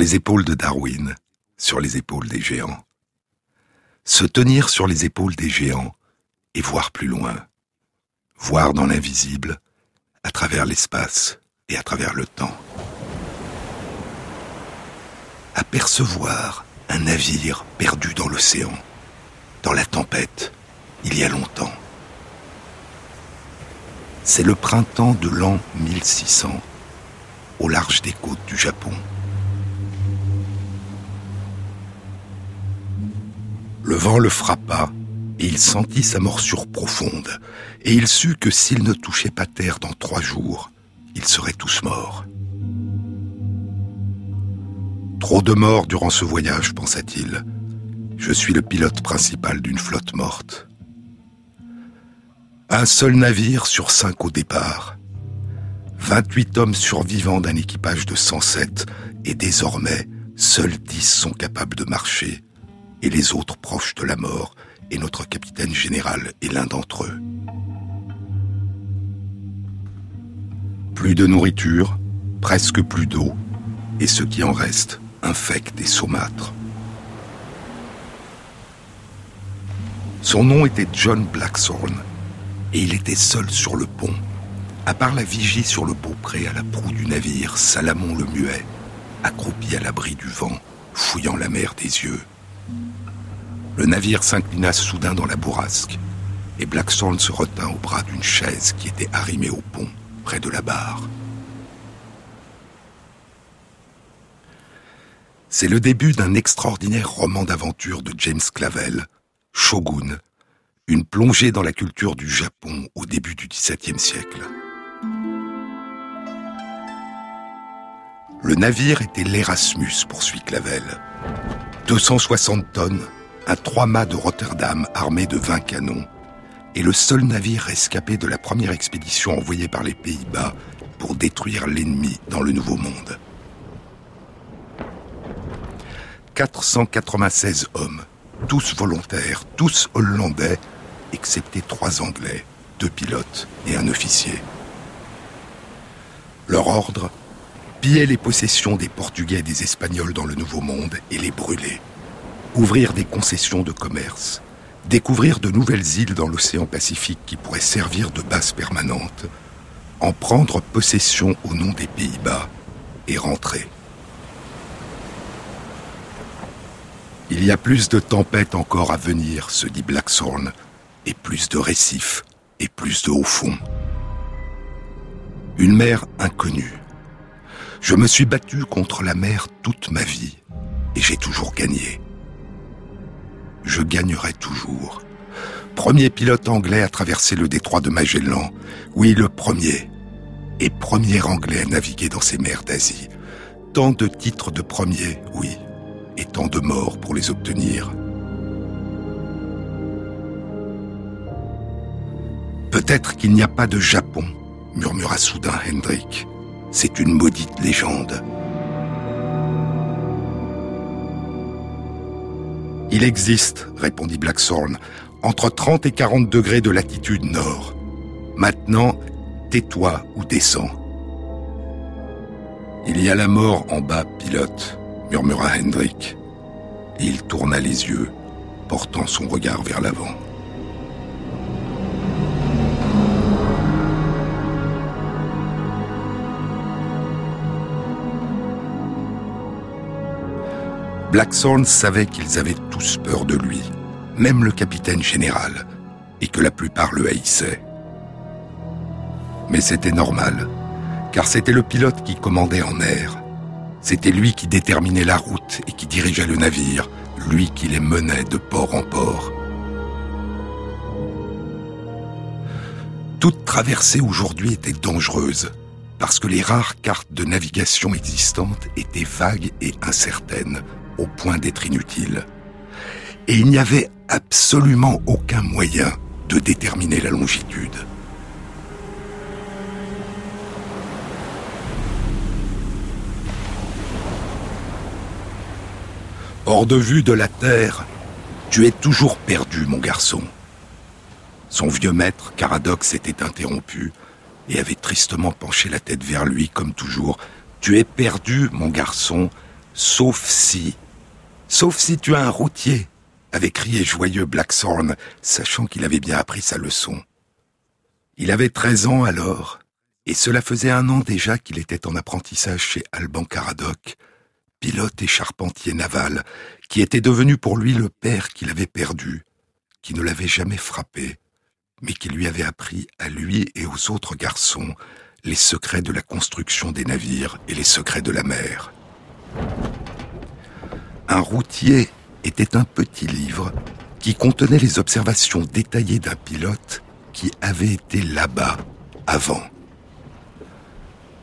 les épaules de Darwin, sur les épaules des géants. Se tenir sur les épaules des géants et voir plus loin. Voir dans l'invisible, à travers l'espace et à travers le temps. Apercevoir un navire perdu dans l'océan, dans la tempête, il y a longtemps. C'est le printemps de l'an 1600, au large des côtes du Japon. Le vent le frappa, et il sentit sa morsure profonde, et il sut que s'il ne touchait pas terre dans trois jours, ils seraient tous morts. Trop de morts durant ce voyage, pensa-t-il. Je suis le pilote principal d'une flotte morte. Un seul navire sur cinq au départ. 28 hommes survivants d'un équipage de 107, et désormais, seuls 10 sont capables de marcher, et les autres proches de la mort, et notre capitaine général est l'un d'entre eux. Plus de nourriture, presque plus d'eau, et ce qui en reste infect et saumâtre. Son nom était John Blackthorne, et il était seul sur le pont, à part la vigie sur le beaupré à la proue du navire Salamon le Muet, accroupi à l'abri du vent, fouillant la mer des yeux. Le navire s'inclina soudain dans la bourrasque, et Blackthorne se retint au bras d'une chaise qui était arrimée au pont, près de la barre. C'est le début d'un extraordinaire roman d'aventure de James Clavell, Shogun, une plongée dans la culture du Japon au début du XVIIe siècle. Le navire était l'Erasmus, poursuit Clavel. 260 tonnes, un trois-mâts de Rotterdam armé de 20 canons, et le seul navire rescapé de la première expédition envoyée par les Pays-Bas pour détruire l'ennemi dans le Nouveau Monde. 496 hommes, tous volontaires, tous hollandais, excepté trois Anglais, deux pilotes et un officier. Leur ordre Piller les possessions des Portugais et des Espagnols dans le Nouveau Monde et les brûler. Ouvrir des concessions de commerce. Découvrir de nouvelles îles dans l'océan Pacifique qui pourraient servir de base permanente. En prendre possession au nom des Pays-Bas et rentrer. Il y a plus de tempêtes encore à venir, se dit Blackthorn, et plus de récifs, et plus de hauts fonds. Une mer inconnue. Je me suis battu contre la mer toute ma vie, et j'ai toujours gagné. Je gagnerai toujours. Premier pilote anglais à traverser le détroit de Magellan. Oui, le premier. Et premier anglais à naviguer dans ces mers d'Asie. Tant de titres de premier, oui, et tant de morts pour les obtenir. Peut-être qu'il n'y a pas de Japon, murmura soudain Hendrik. C'est une maudite légende. Il existe, répondit Blackthorn, entre 30 et 40 degrés de latitude nord. Maintenant, tais-toi ou descends. Il y a la mort en bas, pilote, murmura Hendrik. Et il tourna les yeux, portant son regard vers l'avant. Blackthorn savait qu'ils avaient tous peur de lui, même le capitaine général, et que la plupart le haïssaient. Mais c'était normal, car c'était le pilote qui commandait en mer. C'était lui qui déterminait la route et qui dirigeait le navire, lui qui les menait de port en port. Toute traversée aujourd'hui était dangereuse, parce que les rares cartes de navigation existantes étaient vagues et incertaines, au point d'être inutile. Et il n'y avait absolument aucun moyen de déterminer la longitude. Hors de vue de la Terre, tu es toujours perdu, mon garçon. Son vieux maître, Caradox, s'était interrompu et avait tristement penché la tête vers lui, comme toujours. Tu es perdu, mon garçon, Sauf si... Sauf si tu as un routier, avait crié joyeux Blackthorn, sachant qu'il avait bien appris sa leçon. Il avait treize ans alors, et cela faisait un an déjà qu'il était en apprentissage chez Alban Caradoc, pilote et charpentier naval, qui était devenu pour lui le père qu'il avait perdu, qui ne l'avait jamais frappé, mais qui lui avait appris à lui et aux autres garçons les secrets de la construction des navires et les secrets de la mer. Un routier était un petit livre qui contenait les observations détaillées d'un pilote qui avait été là-bas avant.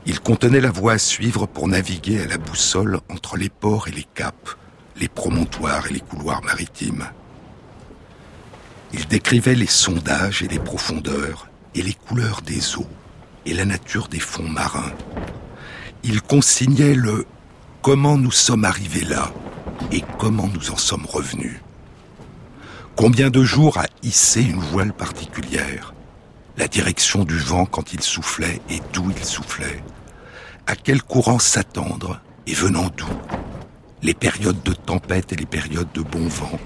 Il contenait la voie à suivre pour naviguer à la boussole entre les ports et les caps, les promontoires et les couloirs maritimes. Il décrivait les sondages et les profondeurs et les couleurs des eaux et la nature des fonds marins. Il consignait le comment nous sommes arrivés là et comment nous en sommes revenus? Combien de jours a hissé une voile particulière? La direction du vent quand il soufflait et d'où il soufflait? À quel courant s'attendre et venant d'où? Les périodes de tempête et les périodes de bon vent?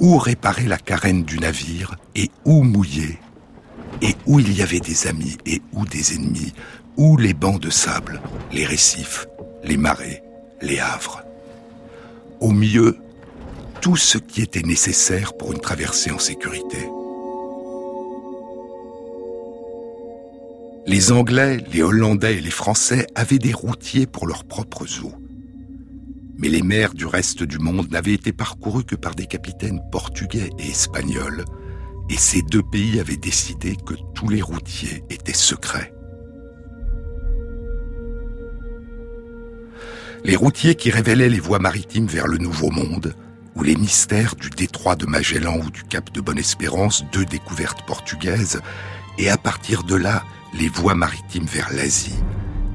Où réparer la carène du navire et où mouiller? Et où il y avait des amis et où des ennemis? Où les bancs de sable, les récifs, les marais, les havres? Au milieu, tout ce qui était nécessaire pour une traversée en sécurité. Les Anglais, les Hollandais et les Français avaient des routiers pour leurs propres eaux. Mais les mers du reste du monde n'avaient été parcourues que par des capitaines portugais et espagnols, et ces deux pays avaient décidé que tous les routiers étaient secrets. Les routiers qui révélaient les voies maritimes vers le Nouveau Monde, ou les mystères du détroit de Magellan ou du cap de Bonne-Espérance, deux découvertes portugaises, et à partir de là, les voies maritimes vers l'Asie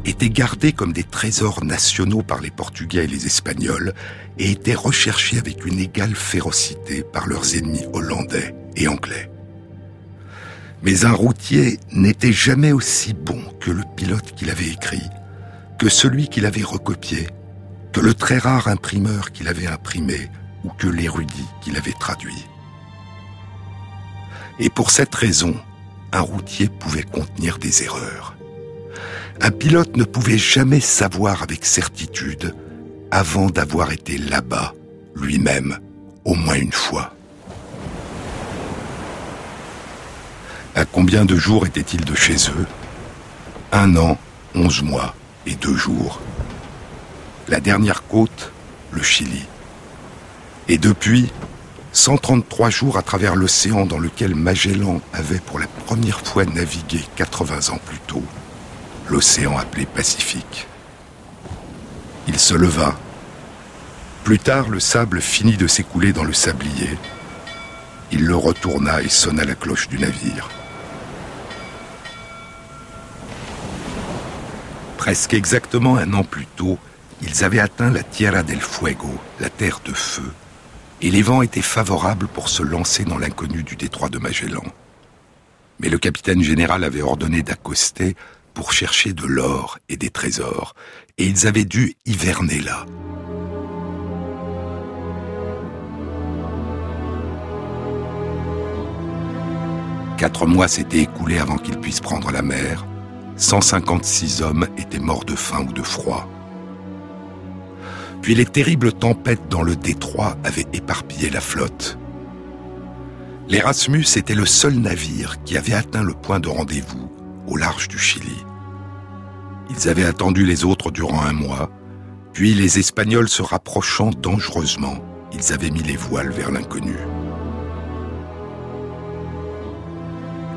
étaient gardées comme des trésors nationaux par les Portugais et les Espagnols et étaient recherchées avec une égale férocité par leurs ennemis hollandais et anglais. Mais un routier n'était jamais aussi bon que le pilote qu'il avait écrit, que celui qu'il avait recopié, que le très rare imprimeur qu'il avait imprimé ou que l'érudit qu'il avait traduit. Et pour cette raison, un routier pouvait contenir des erreurs. Un pilote ne pouvait jamais savoir avec certitude avant d'avoir été là-bas, lui-même, au moins une fois. À combien de jours était-il de chez eux? Un an, onze mois et deux jours. La dernière côte, le Chili. Et depuis, 133 jours à travers l'océan dans lequel Magellan avait pour la première fois navigué 80 ans plus tôt, l'océan appelé Pacifique. Il se leva. Plus tard, le sable finit de s'écouler dans le sablier. Il le retourna et sonna la cloche du navire. Presque exactement un an plus tôt, ils avaient atteint la Tierra del Fuego, la terre de feu, et les vents étaient favorables pour se lancer dans l'inconnu du détroit de Magellan. Mais le capitaine général avait ordonné d'accoster pour chercher de l'or et des trésors, et ils avaient dû hiverner là. Quatre mois s'étaient écoulés avant qu'ils puissent prendre la mer. 156 hommes étaient morts de faim ou de froid. Puis les terribles tempêtes dans le détroit avaient éparpillé la flotte. L'Erasmus était le seul navire qui avait atteint le point de rendez-vous au large du Chili. Ils avaient attendu les autres durant un mois, puis les Espagnols se rapprochant dangereusement, ils avaient mis les voiles vers l'inconnu.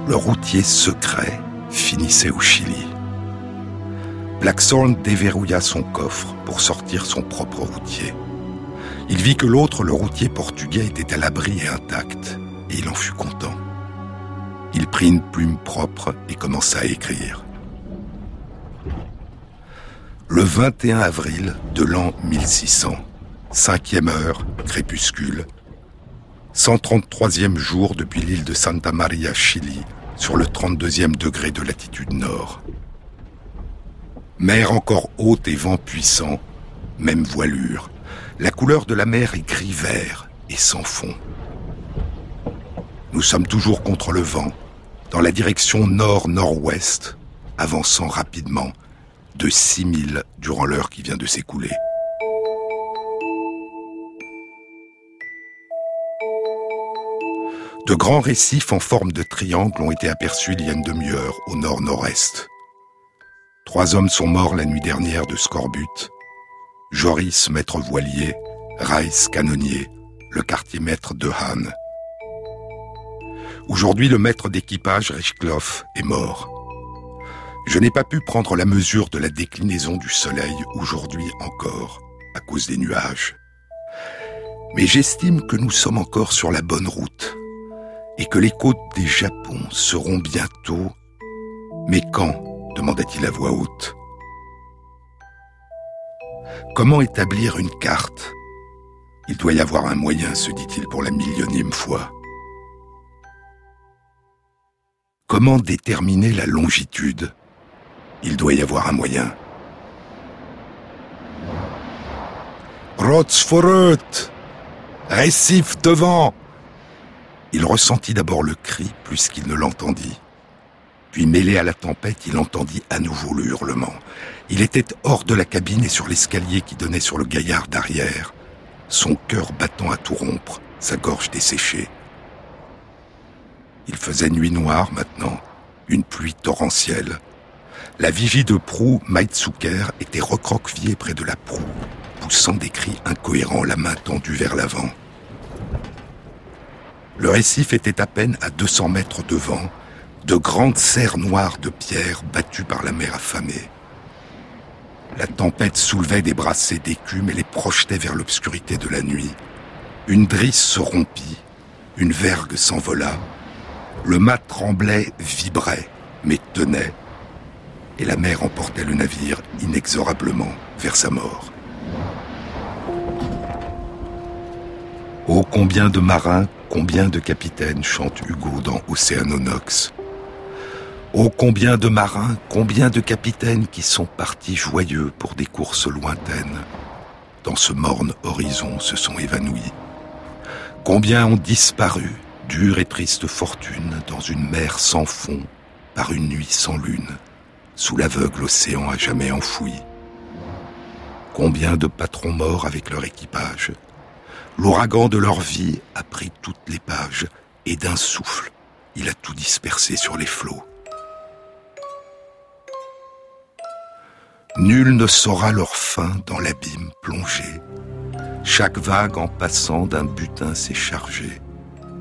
Le routier secret finissait au Chili. Blackthorn déverrouilla son coffre pour sortir son propre routier. Il vit que l'autre, le routier portugais, était à l'abri et intact, et il en fut content. Il prit une plume propre et commença à écrire. Le 21 avril de l'an 1600, cinquième heure, crépuscule, 133e jour depuis l'île de Santa Maria, Chili, sur le 32e degré de latitude nord. Mer encore haute et vent puissant, même voilure. La couleur de la mer est gris-vert et sans fond. Nous sommes toujours contre le vent, dans la direction nord-nord-ouest, avançant rapidement de 6000 durant l'heure qui vient de s'écouler. De grands récifs en forme de triangle ont été aperçus il y a une demi-heure au nord-nord-est. Trois hommes sont morts la nuit dernière de scorbut. Joris, maître voilier, Rice, canonnier, le quartier maître de Han. Aujourd'hui, le maître d'équipage, Richkloff, est mort. Je n'ai pas pu prendre la mesure de la déclinaison du soleil aujourd'hui encore, à cause des nuages. Mais j'estime que nous sommes encore sur la bonne route et que les côtes des Japon seront bientôt. Mais quand demanda-t-il à voix haute. Comment établir une carte? Il doit y avoir un moyen, se dit-il pour la millionième fois. Comment déterminer la longitude? Il doit y avoir un moyen. Rotsforut Récif devant Il ressentit d'abord le cri plus qu'il ne l'entendit. Puis mêlé à la tempête, il entendit à nouveau le hurlement. Il était hors de la cabine et sur l'escalier qui donnait sur le gaillard d'arrière, son cœur battant à tout rompre, sa gorge desséchée. Il faisait nuit noire maintenant, une pluie torrentielle. La vigie de proue, Maitsuker, était recroquevillée près de la proue, poussant des cris incohérents, la main tendue vers l'avant. Le récif était à peine à 200 mètres devant, de grandes serres noires de pierre battues par la mer affamée. La tempête soulevait des brassées d'écume et les projetait vers l'obscurité de la nuit. Une drisse se rompit, une vergue s'envola, le mât tremblait, vibrait, mais tenait, et la mer emportait le navire inexorablement vers sa mort. Oh combien de marins, combien de capitaines chante Hugo dans Océanonox Oh combien de marins, combien de capitaines qui sont partis joyeux pour des courses lointaines, dans ce morne horizon se sont évanouis. Combien ont disparu, dure et triste fortune, dans une mer sans fond, par une nuit sans lune, sous l'aveugle océan à jamais enfoui. Combien de patrons morts avec leur équipage. L'ouragan de leur vie a pris toutes les pages, et d'un souffle, il a tout dispersé sur les flots. Nul ne saura leur fin dans l'abîme plongé. Chaque vague en passant d'un butin s'est chargée.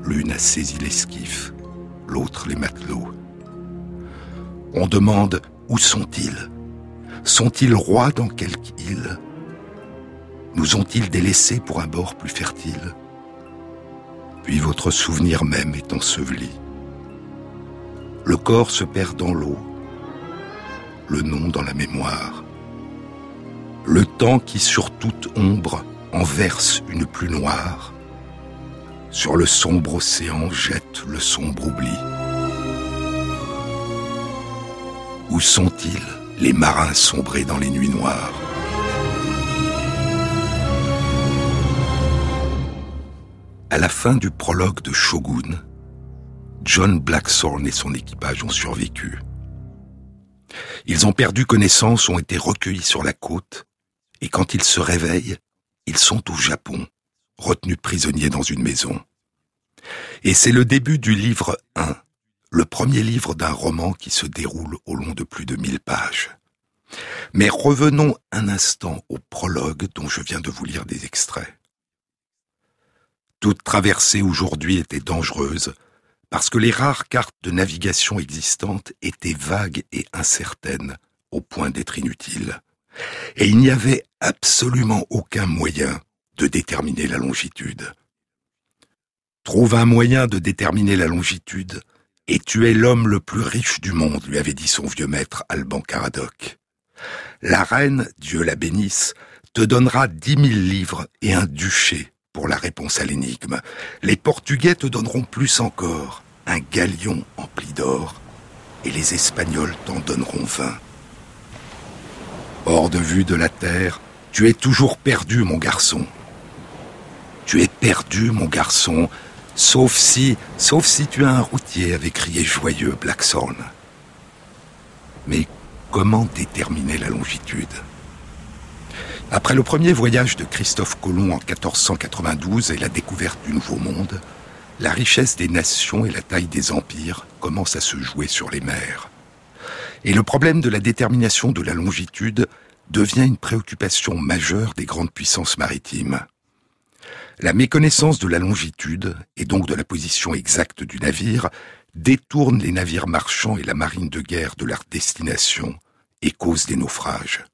L'une a saisi l'esquif, l'autre les matelots. On demande où sont-ils? Sont-ils rois dans quelque île? Nous ont-ils délaissés pour un bord plus fertile? Puis votre souvenir même est enseveli. Le corps se perd dans l'eau, le nom dans la mémoire. Le temps qui sur toute ombre en verse une plus noire, sur le sombre océan jette le sombre oubli. Où sont-ils, les marins sombrés dans les nuits noires? À la fin du prologue de Shogun, John Blackthorne et son équipage ont survécu. Ils ont perdu connaissance, ont été recueillis sur la côte, et quand ils se réveillent, ils sont au Japon, retenus prisonniers dans une maison. Et c'est le début du livre 1, le premier livre d'un roman qui se déroule au long de plus de mille pages. Mais revenons un instant au prologue dont je viens de vous lire des extraits. Toute traversée aujourd'hui était dangereuse, parce que les rares cartes de navigation existantes étaient vagues et incertaines, au point d'être inutiles. Et il n'y avait absolument aucun moyen de déterminer la longitude. Trouve un moyen de déterminer la longitude, et tu es l'homme le plus riche du monde, lui avait dit son vieux maître Alban Caradoc. La reine, Dieu la bénisse, te donnera dix mille livres et un duché pour la réponse à l'énigme. Les Portugais te donneront plus encore, un galion empli d'or, et les Espagnols t'en donneront vingt. Hors de vue de la terre, Tu es toujours perdu, mon garçon. Tu es perdu, mon garçon, sauf si, sauf si tu as un routier, avait crié joyeux Blackthorn. Mais comment déterminer la longitude? Après le premier voyage de Christophe Colomb en 1492 et la découverte du Nouveau Monde, la richesse des nations et la taille des empires commencent à se jouer sur les mers. Et le problème de la détermination de la longitude devient une préoccupation majeure des grandes puissances maritimes. La méconnaissance de la longitude, et donc de la position exacte du navire, détourne les navires marchands et la marine de guerre de leur destination et cause des naufrages.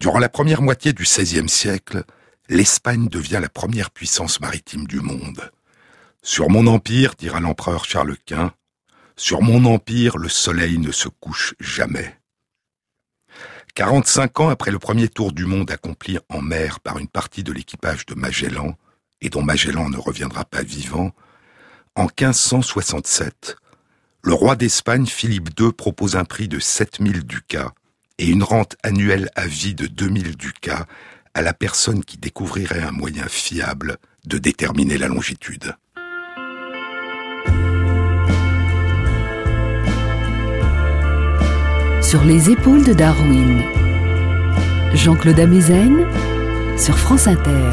Durant la première moitié du XVIe siècle, l'Espagne devient la première puissance maritime du monde. Sur mon empire, dira l'empereur Charles Quint, sur mon empire le soleil ne se couche jamais. 45 ans après le premier tour du monde accompli en mer par une partie de l'équipage de Magellan, et dont Magellan ne reviendra pas vivant, en 1567, le roi d'Espagne Philippe II propose un prix de 7000 ducats et une rente annuelle à vie de 2000 ducats à la personne qui découvrirait un moyen fiable de déterminer la longitude. Sur les épaules de Darwin. Jean-Claude Amezen sur France Inter.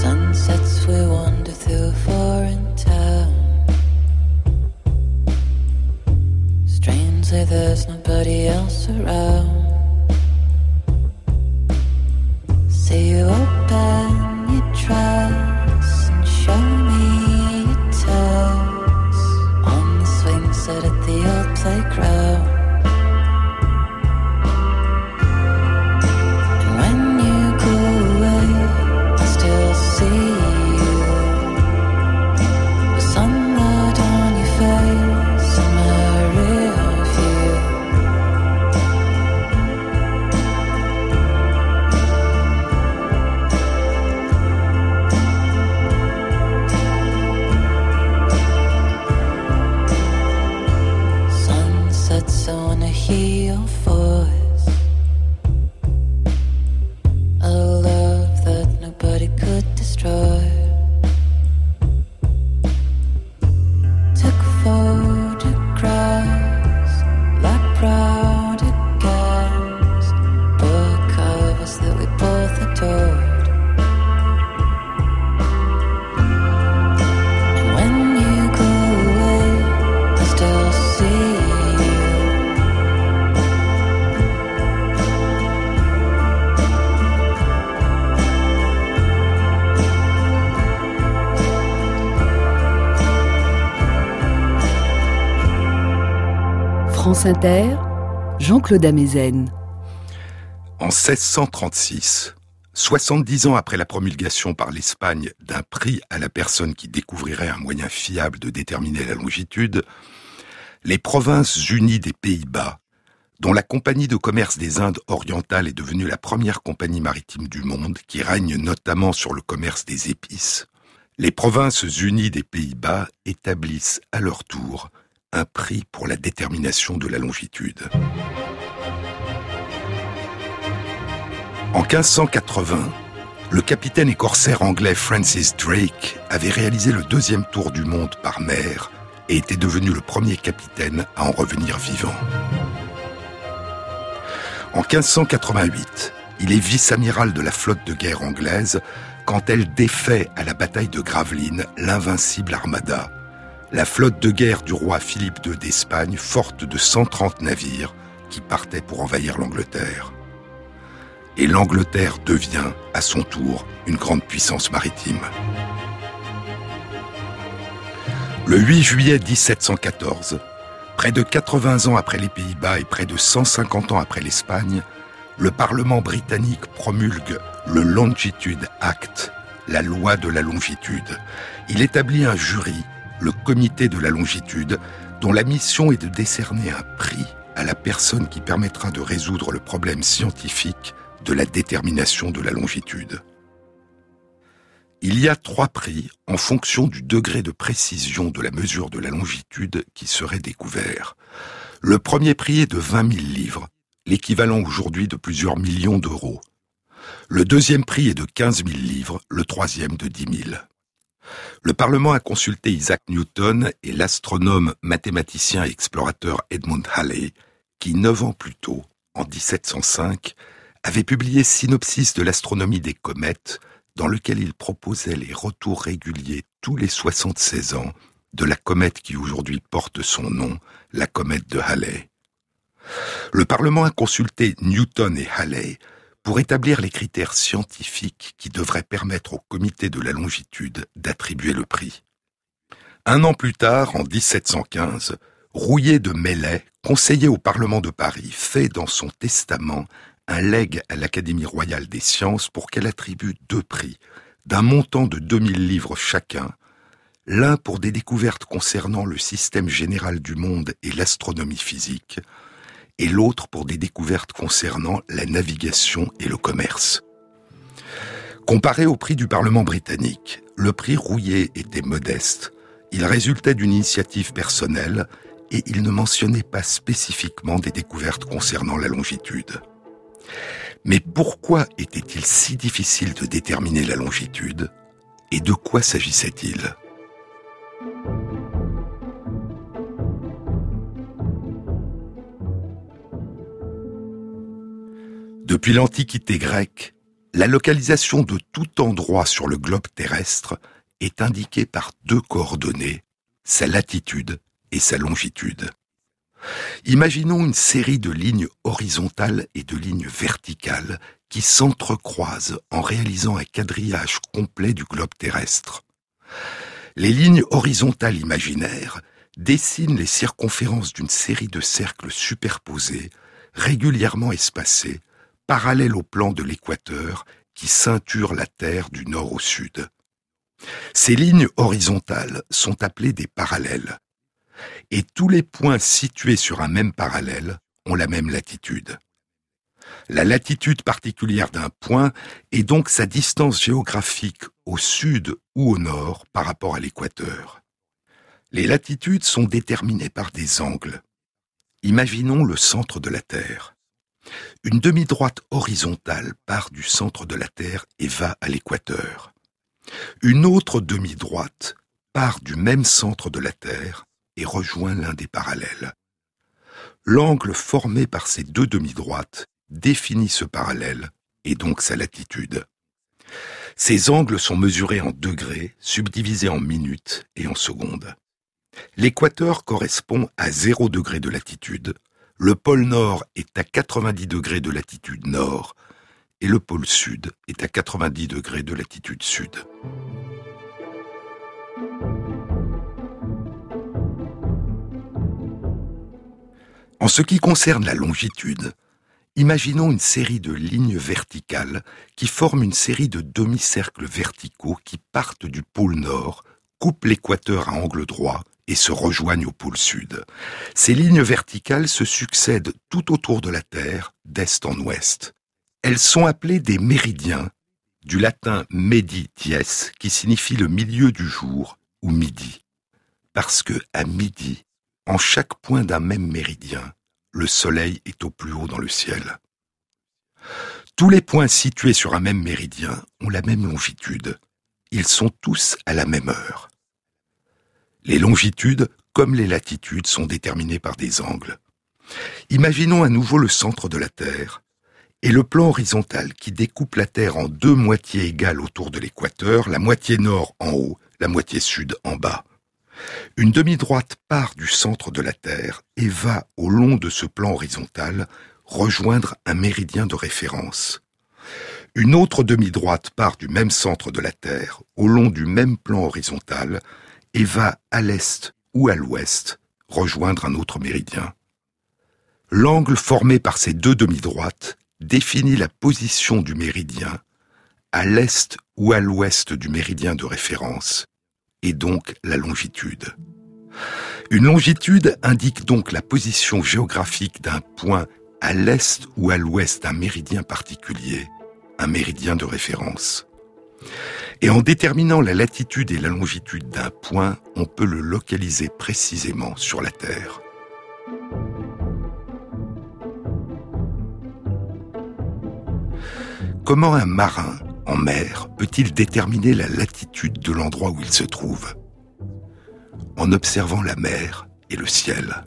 Sunsets we wander through foreign town. Strangely, there's nobody else around. See you open your dress and show me your toes on the swing set at the old playground. And France Inter, Jean-Claude Amezen. En 1636, 70 ans après la promulgation par l'Espagne d'un prix à la personne qui découvrirait un moyen fiable de déterminer la longitude, les provinces unies des Pays-Bas, dont la Compagnie de commerce des Indes orientales est devenue la première compagnie maritime du monde, qui règne notamment sur le commerce des épices, les provinces unies des Pays-Bas établissent à leur tour un prix pour la détermination de la longitude. En 1580, le capitaine et corsaire anglais Francis Drake avait réalisé le deuxième tour du monde par mer et était devenu le premier capitaine à en revenir vivant. En 1588, il est vice-amiral de la flotte de guerre anglaise quand elle défait à la bataille de Gravelines l'invincible armada, la flotte de guerre du roi Philippe II d'Espagne, forte de 130 navires, qui partaient pour envahir l'Angleterre. Et l'Angleterre devient, à son tour, une grande puissance maritime. Le 8 juillet 1714, près de 80 ans après les Pays-Bas et près de 150 ans après l'Espagne, le Parlement britannique promulgue le Longitude Act, la loi de la longitude. Il établit un jury, le comité de la longitude, dont la mission est de décerner un prix à la personne qui permettra de résoudre le problème scientifique de la détermination de la longitude. Il y a trois prix en fonction du degré de précision de la mesure de la longitude qui serait découvert. Le premier prix est de 20 000 livres, l'équivalent aujourd'hui de plusieurs millions d'euros. Le deuxième prix est de 15 000 livres, le troisième de 10 000. Le Parlement a consulté Isaac Newton et l'astronome, mathématicien et explorateur Edmund Halley, qui, neuf ans plus tôt, en 1705, avait publié Synopsis de l'astronomie des comètes, dans lequel il proposait les retours réguliers tous les 76 ans de la comète qui aujourd'hui porte son nom, la comète de Halley. Le Parlement a consulté Newton et Halley pour établir les critères scientifiques qui devraient permettre au comité de la longitude d'attribuer le prix. Un an plus tard, en 1715, Rouillet de Mellet, conseiller au Parlement de Paris, fait dans son testament un legs à l'Académie royale des sciences pour qu'elle attribue deux prix, d'un montant de 2000 livres chacun, l'un pour des découvertes concernant le système général du monde et l'astronomie physique, et l'autre pour des découvertes concernant la navigation et le commerce. Comparé au prix du Parlement britannique, le prix Rouillet était modeste. Il résultait d'une initiative personnelle et il ne mentionnait pas spécifiquement des découvertes concernant la longitude. Mais pourquoi était-il si difficile de déterminer la longitude et de quoi s'agissait-il? Depuis l'Antiquité grecque, la localisation de tout endroit sur le globe terrestre est indiquée par deux coordonnées, sa latitude et sa longitude. Imaginons une série de lignes horizontales et de lignes verticales qui s'entrecroisent en réalisant un quadrillage complet du globe terrestre. Les lignes horizontales imaginaires dessinent les circonférences d'une série de cercles superposés, régulièrement espacés, parallèles au plan de l'équateur qui ceinture la Terre du nord au sud. Ces lignes horizontales sont appelées des parallèles. Et tous les points situés sur un même parallèle ont la même latitude. La latitude particulière d'un point est donc sa distance géographique au sud ou au nord par rapport à l'équateur. Les latitudes sont déterminées par des angles. Imaginons le centre de la Terre. Une demi-droite horizontale part du centre de la Terre et va à l'équateur. Une autre demi-droite part du même centre de la Terre et rejoint l'un des parallèles. L'angle formé par ces deux demi-droites définit ce parallèle et donc sa latitude. Ces angles sont mesurés en degrés, subdivisés en minutes et en secondes. L'équateur correspond à 0 degré de latitude, le pôle Nord est à 90 degrés de latitude nord et le pôle Sud est à 90 degrés de latitude sud. En ce qui concerne la longitude, imaginons une série de lignes verticales qui forment une série de demi-cercles verticaux qui partent du pôle nord, coupent l'équateur à angle droit et se rejoignent au pôle sud. Ces lignes verticales se succèdent tout autour de la Terre, d'est en ouest. Elles sont appelées des méridiens, du latin medi dies, qui signifie le milieu du jour ou midi. Parce que à midi, en chaque point d'un même méridien, le soleil est au plus haut dans le ciel. Tous les points situés sur un même méridien ont la même longitude. Ils sont tous à la même heure. Les longitudes, comme les latitudes, sont déterminées par des angles. Imaginons à nouveau le centre de la Terre et le plan horizontal qui découpe la Terre en deux moitiés égales autour de l'équateur, la moitié nord en haut, la moitié sud en bas. Une demi-droite part du centre de la Terre et va, au long de ce plan horizontal, rejoindre un méridien de référence. Une autre demi-droite part du même centre de la Terre, au long du même plan horizontal, et va à l'est ou à l'ouest rejoindre un autre méridien. L'angle formé par ces deux demi-droites définit la position du méridien à l'est ou à l'ouest du méridien de référence et donc la longitude. Une longitude indique donc la position géographique d'un point à l'est ou à l'ouest d'un méridien particulier, un méridien de référence. Et en déterminant la latitude et la longitude d'un point, on peut le localiser précisément sur la Terre. Comment un marin en mer peut-il déterminer la latitude de l'endroit où il se trouve? En observant la mer et le ciel.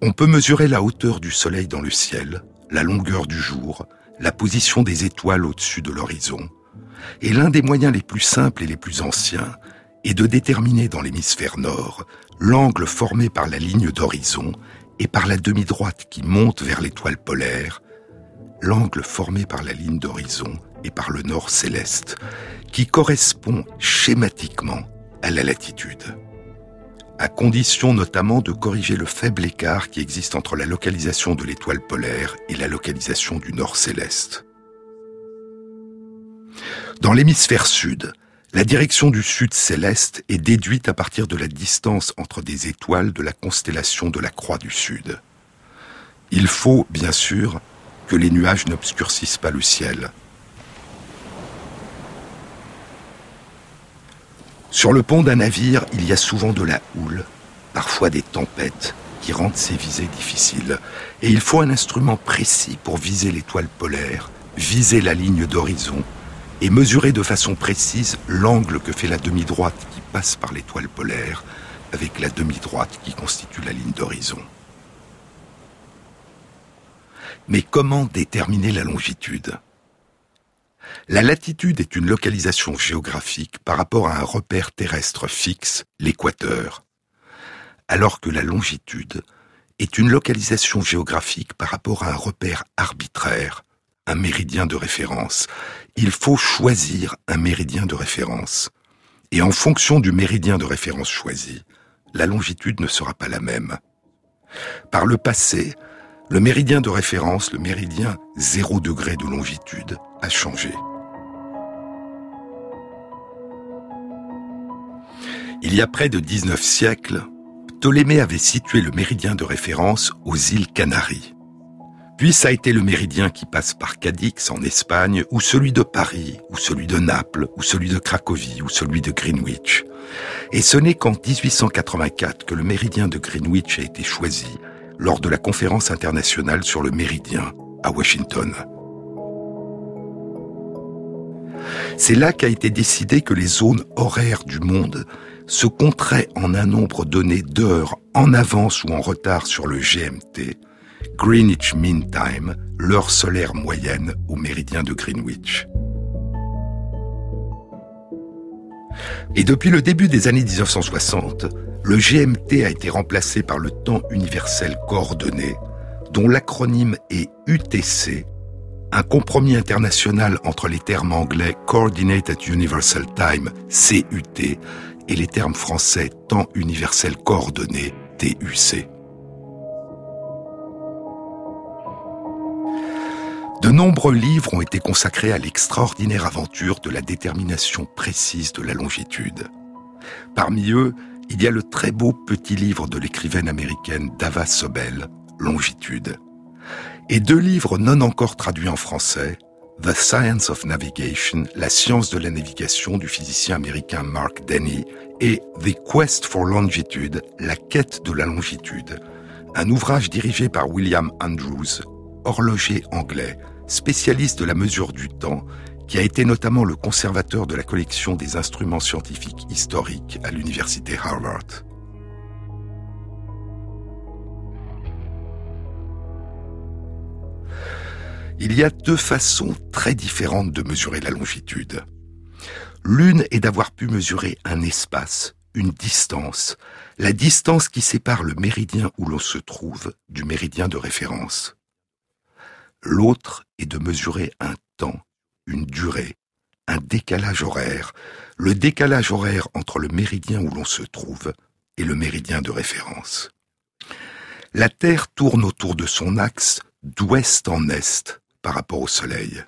On peut mesurer la hauteur du soleil dans le ciel, la longueur du jour, la position des étoiles au-dessus de l'horizon. Et l'un des moyens les plus simples et les plus anciens est de déterminer dans l'hémisphère nord l'angle formé par la ligne d'horizon et par la demi-droite qui monte vers l'étoile polaire, l'angle formé par la ligne d'horizon et par le nord céleste, qui correspond schématiquement à la latitude à condition notamment de corriger le faible écart qui existe entre la localisation de l'étoile polaire et la localisation du nord céleste. Dans l'hémisphère sud, la direction du sud céleste est déduite à partir de la distance entre des étoiles de la constellation de la Croix du Sud. Il faut, bien sûr, que les nuages n'obscurcissent pas le ciel, Sur le pont d'un navire, il y a souvent de la houle, parfois des tempêtes, qui rendent ces visées difficiles. Et il faut un instrument précis pour viser l'étoile polaire, viser la ligne d'horizon, et mesurer de façon précise l'angle que fait la demi-droite qui passe par l'étoile polaire avec la demi-droite qui constitue la ligne d'horizon. Mais comment déterminer la longitude? La latitude est une localisation géographique par rapport à un repère terrestre fixe, l'équateur, alors que la longitude est une localisation géographique par rapport à un repère arbitraire, un méridien de référence. Il faut choisir un méridien de référence. Et en fonction du méridien de référence choisi, la longitude ne sera pas la même. Par le passé, le méridien de référence, le méridien 0 degré de longitude, a changé. Il y a près de 19 siècles, Ptolémée avait situé le méridien de référence aux îles Canaries. Puis ça a été le méridien qui passe par Cadix en Espagne, ou celui de Paris, ou celui de Naples, ou celui de Cracovie, ou celui de Greenwich. Et ce n'est qu'en 1884 que le méridien de Greenwich a été choisi lors de la conférence internationale sur le méridien à Washington. C'est là qu'a été décidé que les zones horaires du monde se compteraient en un nombre donné d'heures en avance ou en retard sur le GMT, Greenwich Mean Time, l'heure solaire moyenne au méridien de Greenwich. Et depuis le début des années 1960, le GMT a été remplacé par le temps universel coordonné, dont l'acronyme est UTC, un compromis international entre les termes anglais Coordinated Universal Time, CUT, et les termes français Temps universel coordonné, TUC. De nombreux livres ont été consacrés à l'extraordinaire aventure de la détermination précise de la longitude. Parmi eux, il y a le très beau petit livre de l'écrivaine américaine Dava Sobel, Longitude et deux livres non encore traduits en français, The Science of Navigation, la science de la navigation du physicien américain Mark Denny, et The Quest for Longitude, la quête de la longitude, un ouvrage dirigé par William Andrews, horloger anglais, spécialiste de la mesure du temps, qui a été notamment le conservateur de la collection des instruments scientifiques historiques à l'université Harvard. Il y a deux façons très différentes de mesurer la longitude. L'une est d'avoir pu mesurer un espace, une distance, la distance qui sépare le méridien où l'on se trouve du méridien de référence. L'autre est de mesurer un temps, une durée, un décalage horaire, le décalage horaire entre le méridien où l'on se trouve et le méridien de référence. La Terre tourne autour de son axe d'ouest en est, par rapport au Soleil.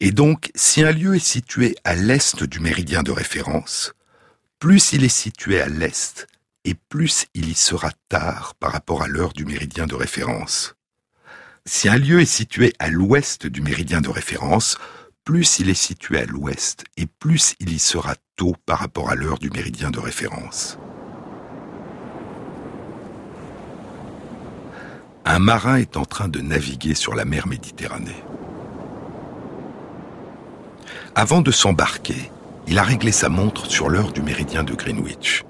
Et donc, si un lieu est situé à l'est du méridien de référence, plus il est situé à l'est, et plus il y sera tard par rapport à l'heure du méridien de référence. Si un lieu est situé à l'ouest du méridien de référence, plus il est situé à l'ouest, et plus il y sera tôt par rapport à l'heure du méridien de référence. Un marin est en train de naviguer sur la mer Méditerranée. Avant de s'embarquer, il a réglé sa montre sur l'heure du méridien de Greenwich.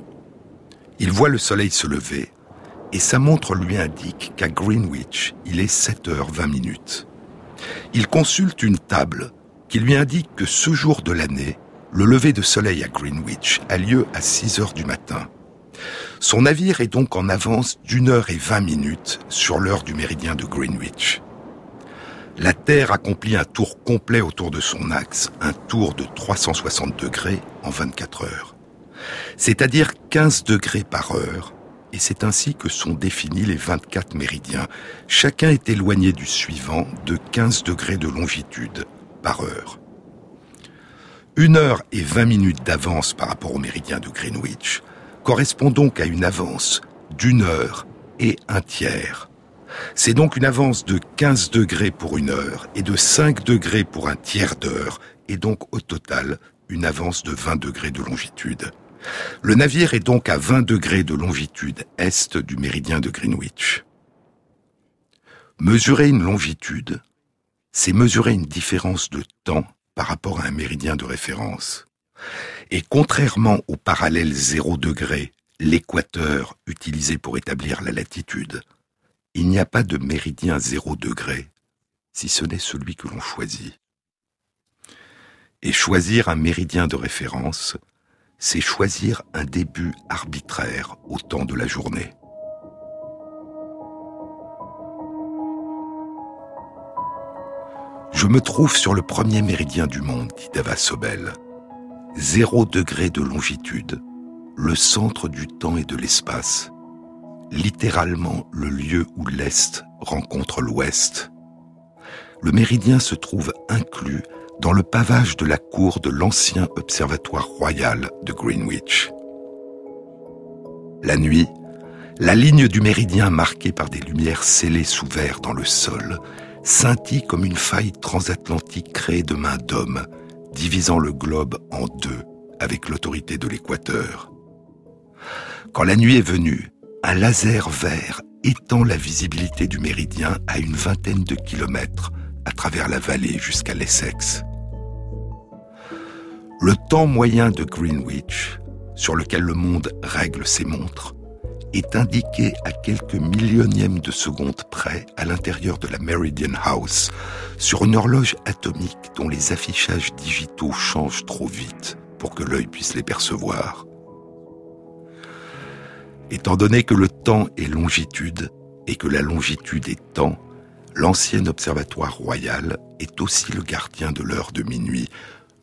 Il voit le soleil se lever et sa montre lui indique qu'à Greenwich, il est 7h20 minutes. Il consulte une table qui lui indique que ce jour de l'année, le lever de soleil à Greenwich a lieu à 6 heures du matin. Son navire est donc en avance d'une heure et vingt minutes sur l'heure du méridien de Greenwich. La Terre accomplit un tour complet autour de son axe, un tour de 360 degrés en 24 heures. C'est-à-dire 15 degrés par heure, et c'est ainsi que sont définis les 24 méridiens. Chacun est éloigné du suivant de 15 degrés de longitude par heure. Une heure et 20 minutes d'avance par rapport au méridien de Greenwich correspond donc à une avance d'une heure et un tiers. C'est donc une avance de 15 degrés pour une heure et de 5 degrés pour un tiers d'heure, et donc au total une avance de 20 degrés de longitude. Le navire est donc à 20 degrés de longitude est du méridien de Greenwich. Mesurer une longitude, c'est mesurer une différence de temps par rapport à un méridien de référence. Et contrairement au parallèle 0 degré, l'équateur utilisé pour établir la latitude, il n'y a pas de méridien 0 degré, si ce n'est celui que l'on choisit. Et choisir un méridien de référence, c'est choisir un début arbitraire au temps de la journée. Je me trouve sur le premier méridien du monde, dit Dava Sobel. Zéro degré de longitude, le centre du temps et de l'espace, littéralement le lieu où l'Est rencontre l'Ouest. Le méridien se trouve inclus dans le pavage de la cour de l'ancien observatoire royal de Greenwich. La nuit, la ligne du méridien marquée par des lumières scellées sous verre dans le sol scintille comme une faille transatlantique créée de main d'homme, divisant le globe en deux avec l'autorité de l'équateur. Quand la nuit est venue, un laser vert étend la visibilité du méridien à une vingtaine de kilomètres à travers la vallée jusqu'à l'Essex. Le temps moyen de Greenwich, sur lequel le monde règle ses montres, est indiqué à quelques millionièmes de seconde près à l'intérieur de la Meridian House, sur une horloge atomique dont les affichages digitaux changent trop vite pour que l'œil puisse les percevoir. Étant donné que le temps est longitude et que la longitude est temps, l'ancien observatoire royal est aussi le gardien de l'heure de minuit,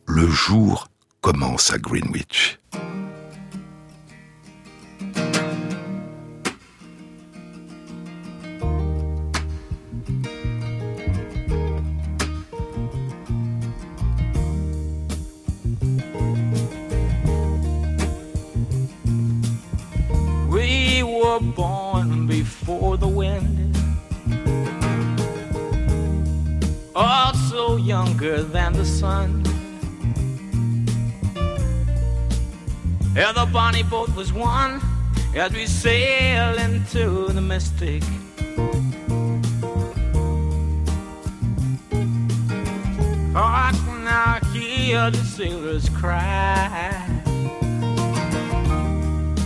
le jour commence à Greenwich. We were born before the wind, oh, also younger than the sun. Yeah, the bonnie boat was one as we sail into the mystic. Oh, I can now hear the sailors cry.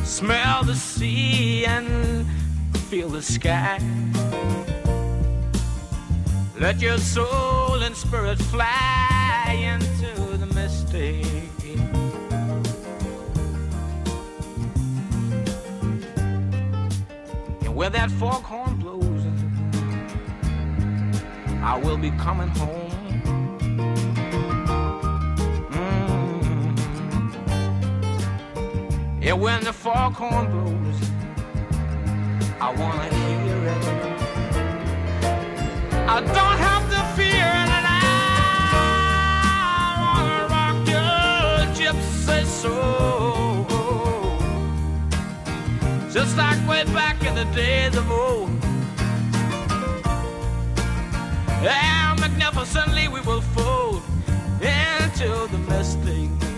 Smell the sea and feel the sky. Let your soul and spirit fly where that foghorn blows, I will be coming home. Mm. Yeah, when the foghorn blows, I wanna hear it. I don't have to fear and I wanna rock your gypsy soul, like way back in the days of old. Yeah, magnificently we will fold into the mystic.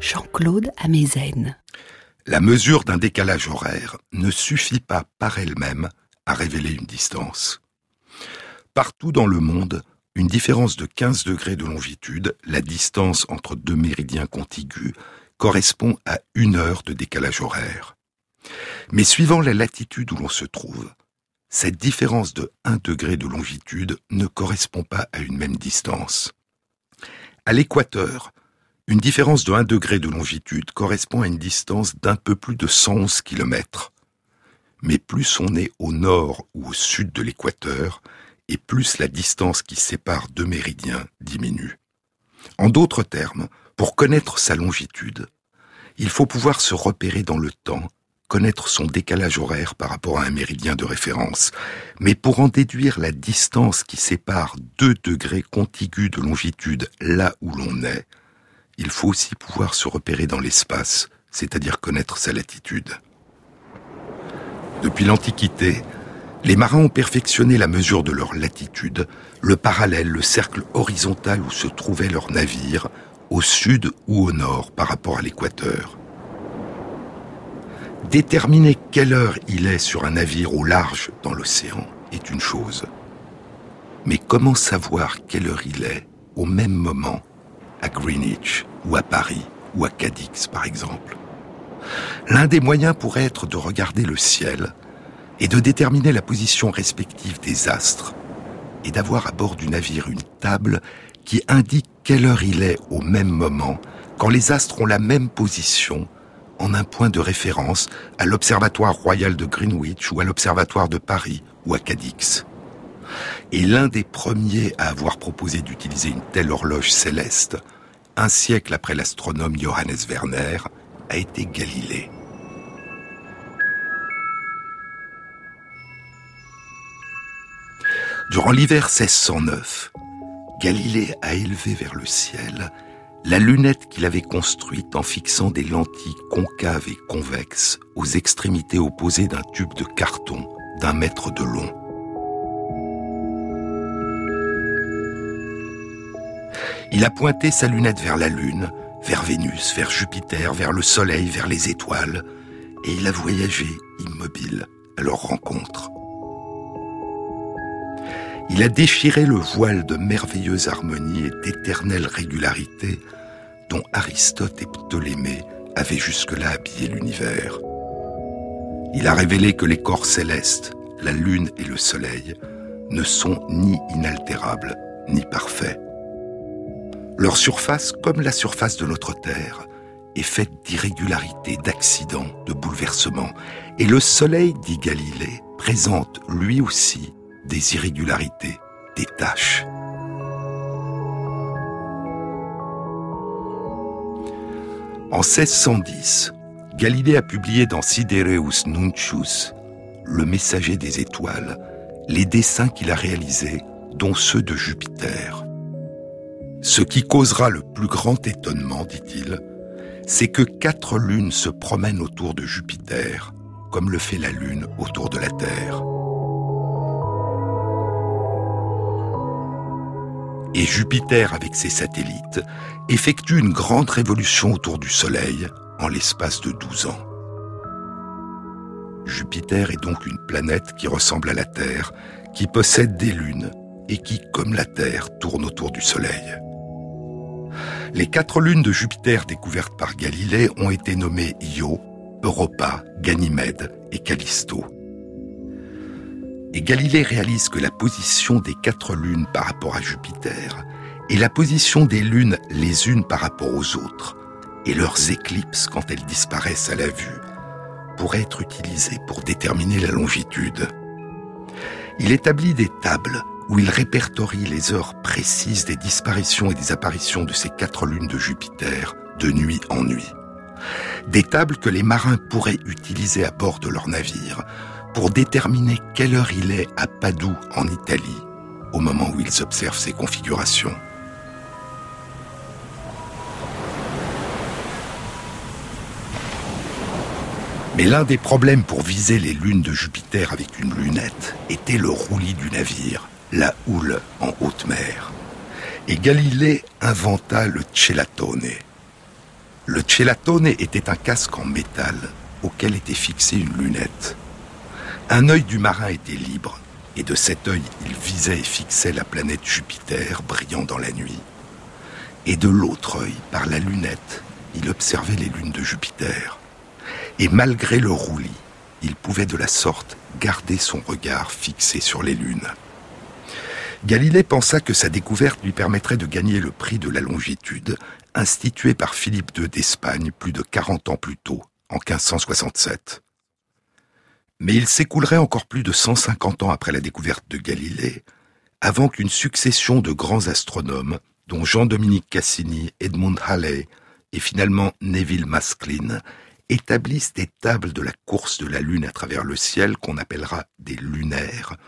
Jean-Claude Amezen. La mesure d'un décalage horaire ne suffit pas par elle-même à révéler une distance. Partout dans le monde, une différence de 15 degrés de longitude, la distance entre deux méridiens contigus, correspond à une heure de décalage horaire. Mais suivant la latitude où l'on se trouve, cette différence de 1 degré de longitude ne correspond pas à une même distance. À l'équateur, une différence de 1 degré de longitude correspond à une distance d'un peu plus de 111 km. Mais plus on est au nord ou au sud de l'équateur, et plus la distance qui sépare deux méridiens diminue. En d'autres termes, pour connaître sa longitude, il faut pouvoir se repérer dans le temps, connaître son décalage horaire par rapport à un méridien de référence. Mais pour en déduire la distance qui sépare deux degrés contigus de longitude là où l'on est, il faut aussi pouvoir se repérer dans l'espace, c'est-à-dire connaître sa latitude. Depuis l'Antiquité, les marins ont perfectionné la mesure de leur latitude, le parallèle, le cercle horizontal où se trouvait leur navire, au sud ou au nord par rapport à l'équateur. Déterminer quelle heure il est sur un navire au large dans l'océan est une chose. Mais comment savoir quelle heure il est au même moment à Greenwich ou à Paris ou à Cadix par exemple L'un des moyens pourrait être de regarder le ciel et de déterminer la position respective des astres et d'avoir à bord du navire une table qui indique quelle heure il est au même moment quand les astres ont la même position en un point de référence à l'Observatoire royal de Greenwich ou à l'Observatoire de Paris ou à Cadix. Et l'un des premiers à avoir proposé d'utiliser une telle horloge céleste, un siècle après l'astronome Johannes Werner, a été Galilée. Durant l'hiver 1609, Galilée a élevé vers le ciel la lunette qu'il avait construite en fixant des lentilles concaves et convexes aux extrémités opposées d'un tube de carton d'un mètre de long. Il a pointé sa lunette vers la Lune, vers Vénus, vers Jupiter, vers le Soleil, vers les étoiles, et il a voyagé immobile à leur rencontre. Il a déchiré le voile de merveilleuse harmonie et d'éternelle régularité dont Aristote et Ptolémée avaient jusque-là habillé l'univers. Il a révélé que les corps célestes, la lune et le soleil, ne sont ni inaltérables ni parfaits. Leur surface, comme la surface de notre Terre, est faite d'irrégularités, d'accidents, de bouleversements. Et le Soleil, dit Galilée, présente lui aussi des irrégularités, des taches. En 1610, Galilée a publié dans Sidereus Nuncius, le messager des étoiles, les dessins qu'il a réalisés, dont ceux de Jupiter. Ce qui causera le plus grand étonnement, dit-il, c'est que quatre lunes se promènent autour de Jupiter, comme le fait la Lune autour de la Terre. et Jupiter avec ses satellites effectue une grande révolution autour du Soleil en l'espace de 12 ans. Jupiter est donc une planète qui ressemble à la Terre, qui possède des lunes et qui, comme la Terre, tourne autour du Soleil. Les quatre lunes de Jupiter découvertes par Galilée ont été nommées Io, Europa, Ganymède et Callisto et Galilée réalise que la position des quatre lunes par rapport à Jupiter et la position des lunes les unes par rapport aux autres et leurs éclipses quand elles disparaissent à la vue pourraient être utilisées pour déterminer la longitude. Il établit des tables où il répertorie les heures précises des disparitions et des apparitions de ces quatre lunes de Jupiter de nuit en nuit. Des tables que les marins pourraient utiliser à bord de leur navire pour déterminer quelle heure il est à Padoue, en Italie, au moment où ils observent ces configurations. Mais l'un des problèmes pour viser les lunes de Jupiter avec une lunette était le roulis du navire, la houle en haute mer. Et Galilée inventa le celatone. Le celatone était un casque en métal auquel était fixée une lunette. Un œil du marin était libre, et de cet œil il visait et fixait la planète Jupiter brillant dans la nuit. Et de l'autre œil, par la lunette, il observait les lunes de Jupiter. Et malgré le roulis, il pouvait de la sorte garder son regard fixé sur les lunes. Galilée pensa que sa découverte lui permettrait de gagner le prix de la longitude, institué par Philippe II d'Espagne plus de 40 ans plus tôt, en 1567. Mais il s'écoulerait encore plus de 150 ans après la découverte de Galilée, avant qu'une succession de grands astronomes, dont Jean-Dominique Cassini, Edmund Halley et finalement Neville Maskelyne, établissent des tables de la course de la Lune à travers le ciel qu'on appellera des lunaires,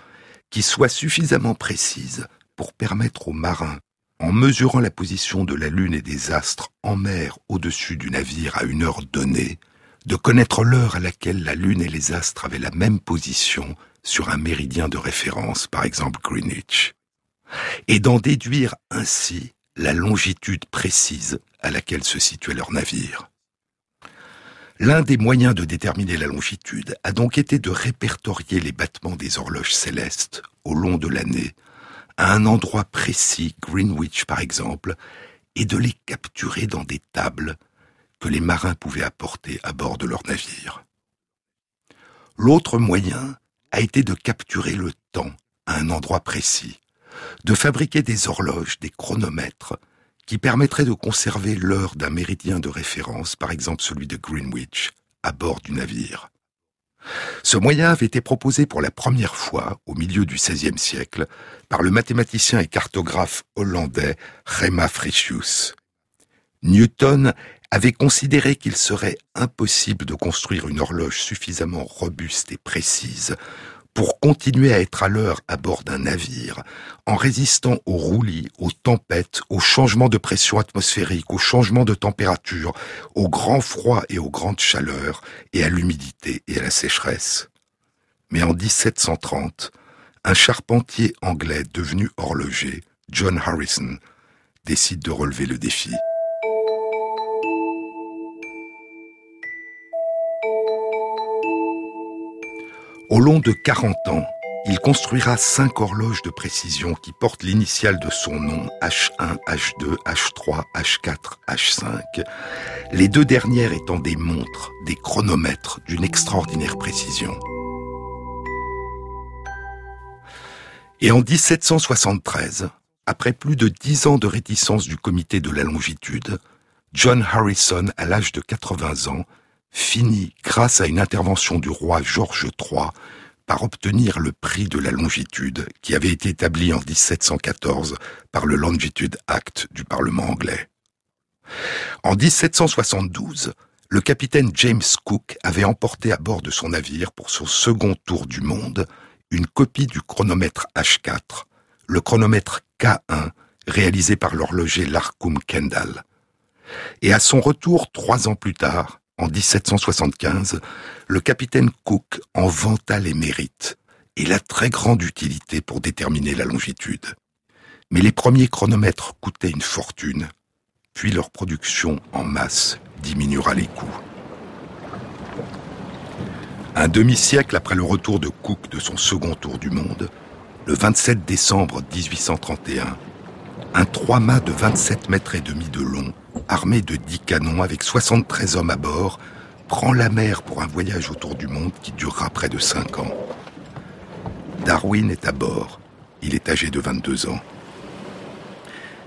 qui soient suffisamment précises pour permettre aux marins, en mesurant la position de la Lune et des astres en mer au-dessus du navire à une heure donnée, de connaître l'heure à laquelle la Lune et les astres avaient la même position sur un méridien de référence, par exemple Greenwich, et d'en déduire ainsi la longitude précise à laquelle se situait leur navire. L'un des moyens de déterminer la longitude a donc été de répertorier les battements des horloges célestes au long de l'année, à un endroit précis, Greenwich par exemple, et de les capturer dans des tables que les marins pouvaient apporter à bord de leur navire. L'autre moyen a été de capturer le temps à un endroit précis, de fabriquer des horloges, des chronomètres, qui permettrait de conserver l'heure d'un méridien de référence, par exemple celui de Greenwich, à bord du navire. Ce moyen avait été proposé pour la première fois, au milieu du XVIe siècle, par le mathématicien et cartographe hollandais Rema Frisius. Newton avait considéré qu'il serait impossible de construire une horloge suffisamment robuste et précise pour continuer à être à l'heure à bord d'un navire, en résistant aux roulis, aux tempêtes, aux changements de pression atmosphérique, aux changements de température, au grand froid et aux grandes chaleurs, et à l'humidité et à la sécheresse. Mais en 1730, un charpentier anglais devenu horloger, John Harrison, décide de relever le défi. Au long de 40 ans, il construira cinq horloges de précision qui portent l'initiale de son nom, H1, H2, H3, H4, H5, les deux dernières étant des montres, des chronomètres d'une extraordinaire précision. Et en 1773, après plus de dix ans de réticence du comité de la longitude, John Harrison, à l'âge de 80 ans, finit, grâce à une intervention du roi George III, par obtenir le prix de la longitude qui avait été établi en 1714 par le Longitude Act du Parlement anglais. En 1772, le capitaine James Cook avait emporté à bord de son navire pour son second tour du monde une copie du chronomètre H4, le chronomètre K1 réalisé par l'horloger Larcum Kendall. Et à son retour trois ans plus tard, en 1775, le capitaine Cook en vanta les mérites et la très grande utilité pour déterminer la longitude. Mais les premiers chronomètres coûtaient une fortune, puis leur production en masse diminuera les coûts. Un demi-siècle après le retour de Cook de son second tour du monde, le 27 décembre 1831, un trois-mâts de 27 mètres et demi de long armé de dix canons avec 73 hommes à bord, prend la mer pour un voyage autour du monde qui durera près de cinq ans. Darwin est à bord. Il est âgé de 22 ans.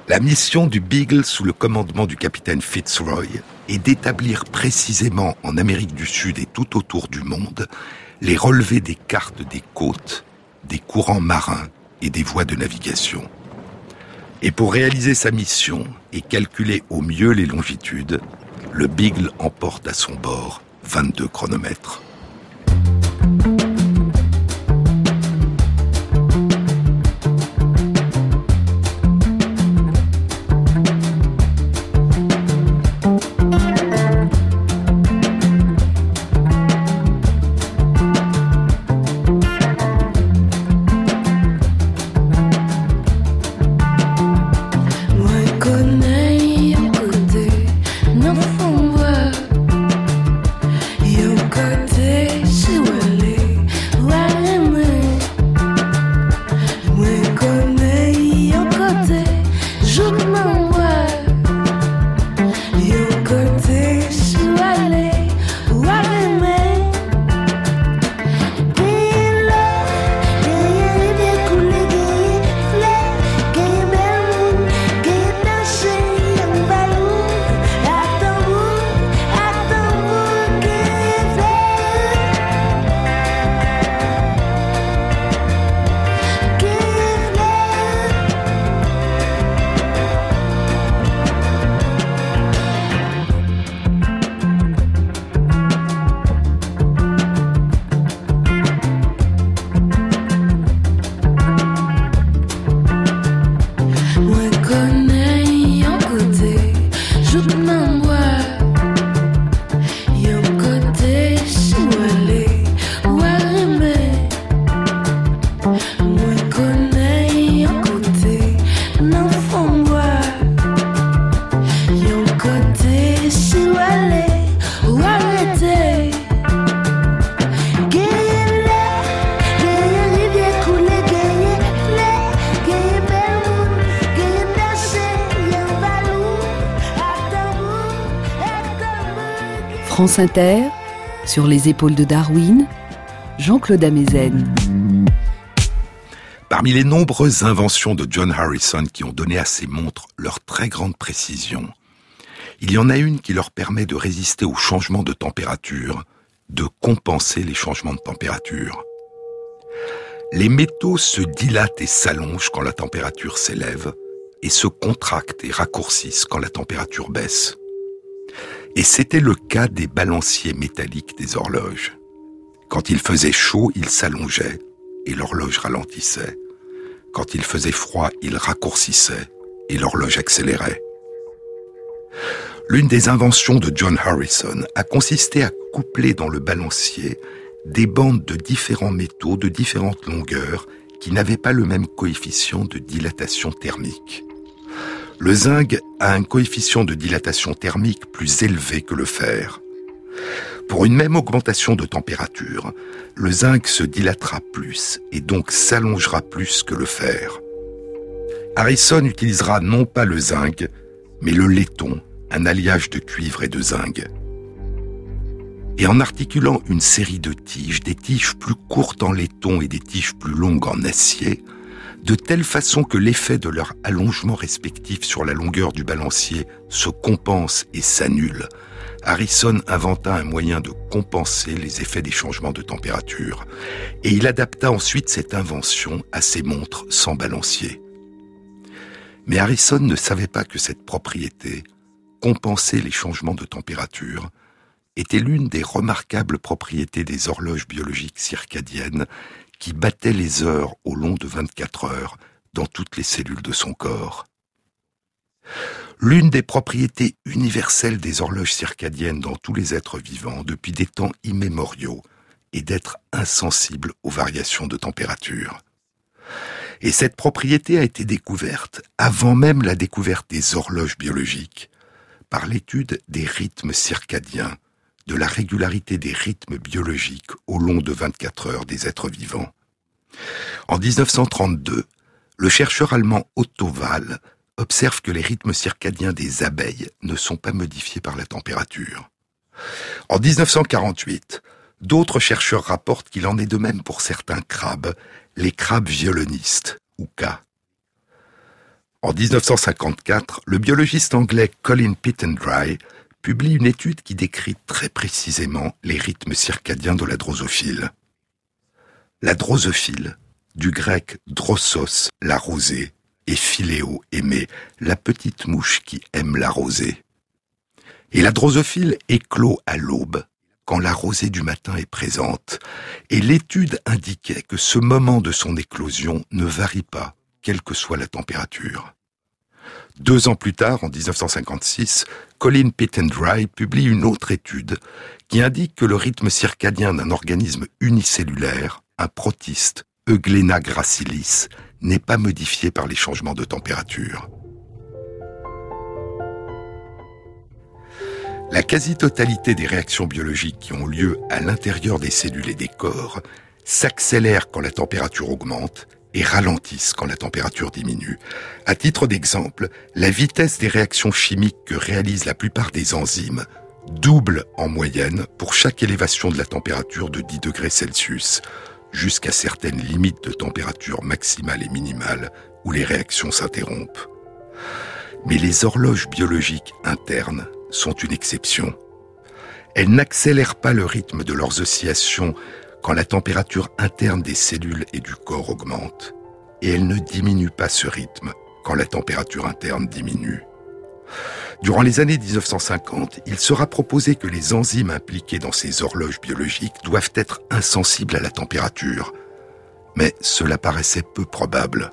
La mission du Beagle sous le commandement du capitaine Fitzroy est d'établir précisément en Amérique du Sud et tout autour du monde les relevés des cartes des côtes, des courants marins et des voies de navigation. Et pour réaliser sa mission et calculer au mieux les longitudes, le Beagle emporte à son bord 22 chronomètres. France sur les épaules de Darwin, Jean-Claude Amezen. Parmi les nombreuses inventions de John Harrison qui ont donné à ces montres leur très grande précision, il y en a une qui leur permet de résister aux changements de température, de compenser les changements de température. Les métaux se dilatent et s'allongent quand la température s'élève, et se contractent et raccourcissent quand la température baisse. Et c'était le cas des balanciers métalliques des horloges. Quand il faisait chaud, ils s'allongeaient et l'horloge ralentissait. Quand il faisait froid, il raccourcissait et l'horloge accélérait. L'une des inventions de John Harrison a consisté à coupler dans le balancier des bandes de différents métaux de différentes longueurs qui n'avaient pas le même coefficient de dilatation thermique. Le zinc a un coefficient de dilatation thermique plus élevé que le fer. Pour une même augmentation de température, le zinc se dilatera plus et donc s'allongera plus que le fer. Harrison utilisera non pas le zinc, mais le laiton, un alliage de cuivre et de zinc. Et en articulant une série de tiges, des tiges plus courtes en laiton et des tiges plus longues en acier, de telle façon que l'effet de leur allongement respectif sur la longueur du balancier se compense et s'annule, Harrison inventa un moyen de compenser les effets des changements de température, et il adapta ensuite cette invention à ses montres sans balancier. Mais Harrison ne savait pas que cette propriété, compenser les changements de température, était l'une des remarquables propriétés des horloges biologiques circadiennes qui battait les heures au long de 24 heures dans toutes les cellules de son corps. L'une des propriétés universelles des horloges circadiennes dans tous les êtres vivants depuis des temps immémoriaux est d'être insensible aux variations de température. Et cette propriété a été découverte avant même la découverte des horloges biologiques par l'étude des rythmes circadiens de la régularité des rythmes biologiques au long de 24 heures des êtres vivants. En 1932, le chercheur allemand Otto Wahl observe que les rythmes circadiens des abeilles ne sont pas modifiés par la température. En 1948, d'autres chercheurs rapportent qu'il en est de même pour certains crabes, les crabes violonistes, ou K. En 1954, le biologiste anglais Colin Pittendry publie une étude qui décrit très précisément les rythmes circadiens de la drosophile. La drosophile, du grec drossos, la rosée, et philéo, aimer, la petite mouche qui aime la rosée. Et la drosophile éclot à l'aube, quand la rosée du matin est présente, et l'étude indiquait que ce moment de son éclosion ne varie pas, quelle que soit la température. Deux ans plus tard, en 1956, Colin Pittendry publie une autre étude qui indique que le rythme circadien d'un organisme unicellulaire, un protiste, Euglena gracilis, n'est pas modifié par les changements de température. La quasi-totalité des réactions biologiques qui ont lieu à l'intérieur des cellules et des corps s'accélèrent quand la température augmente et ralentissent quand la température diminue. À titre d'exemple, la vitesse des réactions chimiques que réalisent la plupart des enzymes double en moyenne pour chaque élévation de la température de 10 degrés Celsius, jusqu'à certaines limites de température maximale et minimale où les réactions s'interrompent. Mais les horloges biologiques internes sont une exception. Elles n'accélèrent pas le rythme de leurs oscillations quand la température interne des cellules et du corps augmente, et elle ne diminue pas ce rythme quand la température interne diminue. Durant les années 1950, il sera proposé que les enzymes impliquées dans ces horloges biologiques doivent être insensibles à la température. Mais cela paraissait peu probable.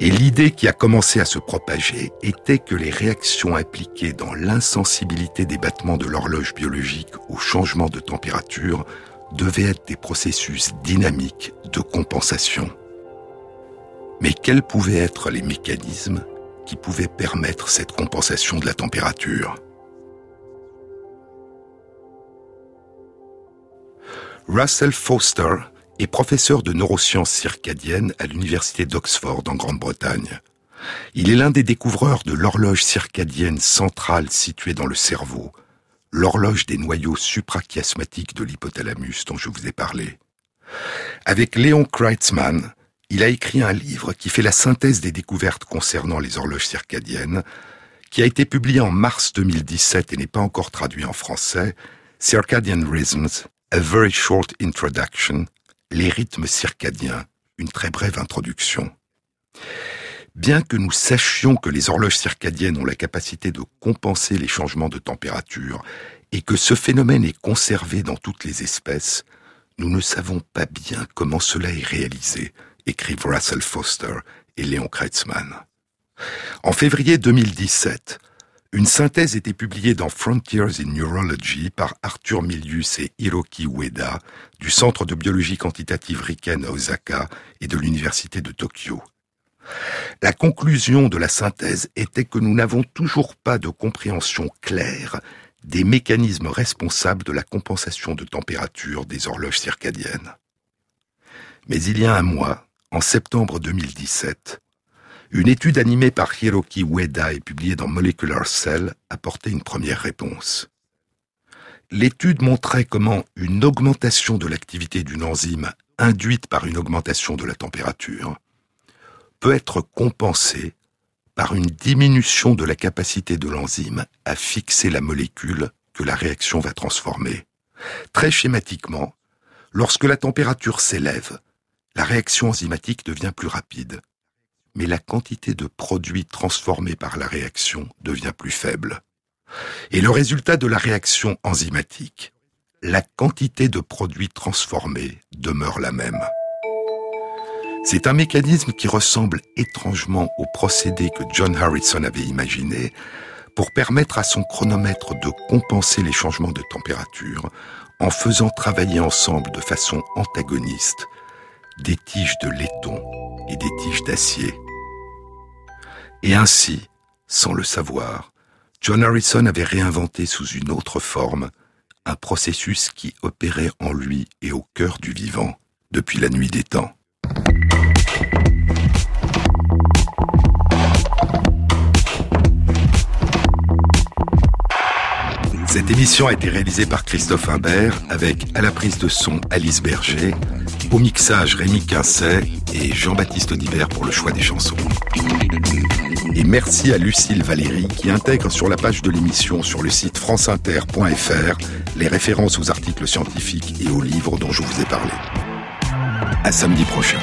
Et l'idée qui a commencé à se propager était que les réactions impliquées dans l'insensibilité des battements de l'horloge biologique au changement de température devaient être des processus dynamiques de compensation. Mais quels pouvaient être les mécanismes qui pouvaient permettre cette compensation de la température? Russell Foster est professeur de neurosciences circadiennes à l'université d'Oxford en Grande-Bretagne. Il est l'un des découvreurs de l'horloge circadienne centrale située dans le cerveau, l'horloge des noyaux suprachiasmatiques de l'hypothalamus dont je vous ai parlé. Avec Léon Kreitzmann, il a écrit un livre qui fait la synthèse des découvertes concernant les horloges circadiennes, qui a été publié en mars 2017 et n'est pas encore traduit en français, Circadian Rhythms, A Very Short Introduction, Les rythmes circadiens, une très brève introduction. Bien que nous sachions que les horloges circadiennes ont la capacité de compenser les changements de température et que ce phénomène est conservé dans toutes les espèces, nous ne savons pas bien comment cela est réalisé, écrivent Russell Foster et Léon Kreitzmann. En février 2017, une synthèse était publiée dans Frontiers in Neurology par Arthur Milius et Hiroki Ueda du Centre de biologie quantitative Riken à Osaka et de l'Université de Tokyo. La conclusion de la synthèse était que nous n'avons toujours pas de compréhension claire des mécanismes responsables de la compensation de température des horloges circadiennes. Mais il y a un mois, en septembre 2017, une étude animée par Hiroki Ueda et publiée dans Molecular Cell apportait une première réponse. L'étude montrait comment une augmentation de l'activité d'une enzyme induite par une augmentation de la température peut être compensé par une diminution de la capacité de l'enzyme à fixer la molécule que la réaction va transformer. Très schématiquement, lorsque la température s'élève, la réaction enzymatique devient plus rapide, mais la quantité de produits transformés par la réaction devient plus faible. Et le résultat de la réaction enzymatique, la quantité de produits transformés demeure la même. C'est un mécanisme qui ressemble étrangement au procédé que John Harrison avait imaginé pour permettre à son chronomètre de compenser les changements de température en faisant travailler ensemble de façon antagoniste des tiges de laiton et des tiges d'acier. Et ainsi, sans le savoir, John Harrison avait réinventé sous une autre forme un processus qui opérait en lui et au cœur du vivant depuis la nuit des temps. Cette émission a été réalisée par Christophe Imbert avec à la prise de son Alice Berger, au mixage Rémi Quincet et Jean-Baptiste Audibert pour le choix des chansons. Et merci à Lucille Valéry qui intègre sur la page de l'émission sur le site franceinter.fr les références aux articles scientifiques et aux livres dont je vous ai parlé. À samedi prochain.